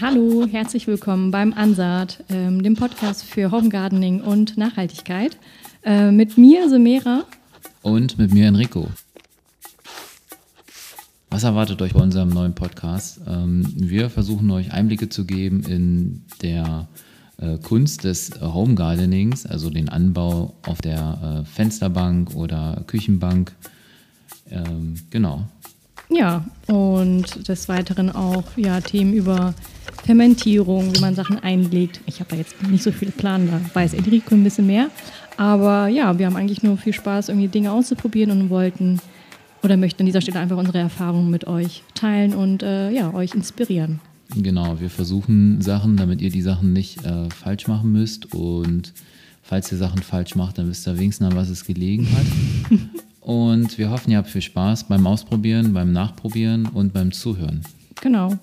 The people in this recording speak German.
Hallo, herzlich willkommen beim Ansaat, ähm, dem Podcast für Home Gardening und Nachhaltigkeit. Äh, mit mir, Semera. Und mit mir, Enrico. Was erwartet euch bei unserem neuen Podcast? Ähm, wir versuchen euch Einblicke zu geben in der äh, Kunst des Home Gardenings, also den Anbau auf der äh, Fensterbank oder Küchenbank. Ähm, genau. Ja, und des Weiteren auch ja, Themen über Fermentierung, wie man Sachen einlegt. Ich habe da jetzt nicht so viele Plan, da weiß Enrico ein bisschen mehr. Aber ja, wir haben eigentlich nur viel Spaß, irgendwie Dinge auszuprobieren und wollten oder möchten an dieser Stelle einfach unsere Erfahrungen mit euch teilen und äh, ja, euch inspirieren. Genau, wir versuchen Sachen, damit ihr die Sachen nicht äh, falsch machen müsst. Und falls ihr Sachen falsch macht, dann wisst ihr wenigstens, an was es gelegen hat. und wir hoffen, ihr habt viel Spaß beim Ausprobieren, beim Nachprobieren und beim Zuhören. Genau.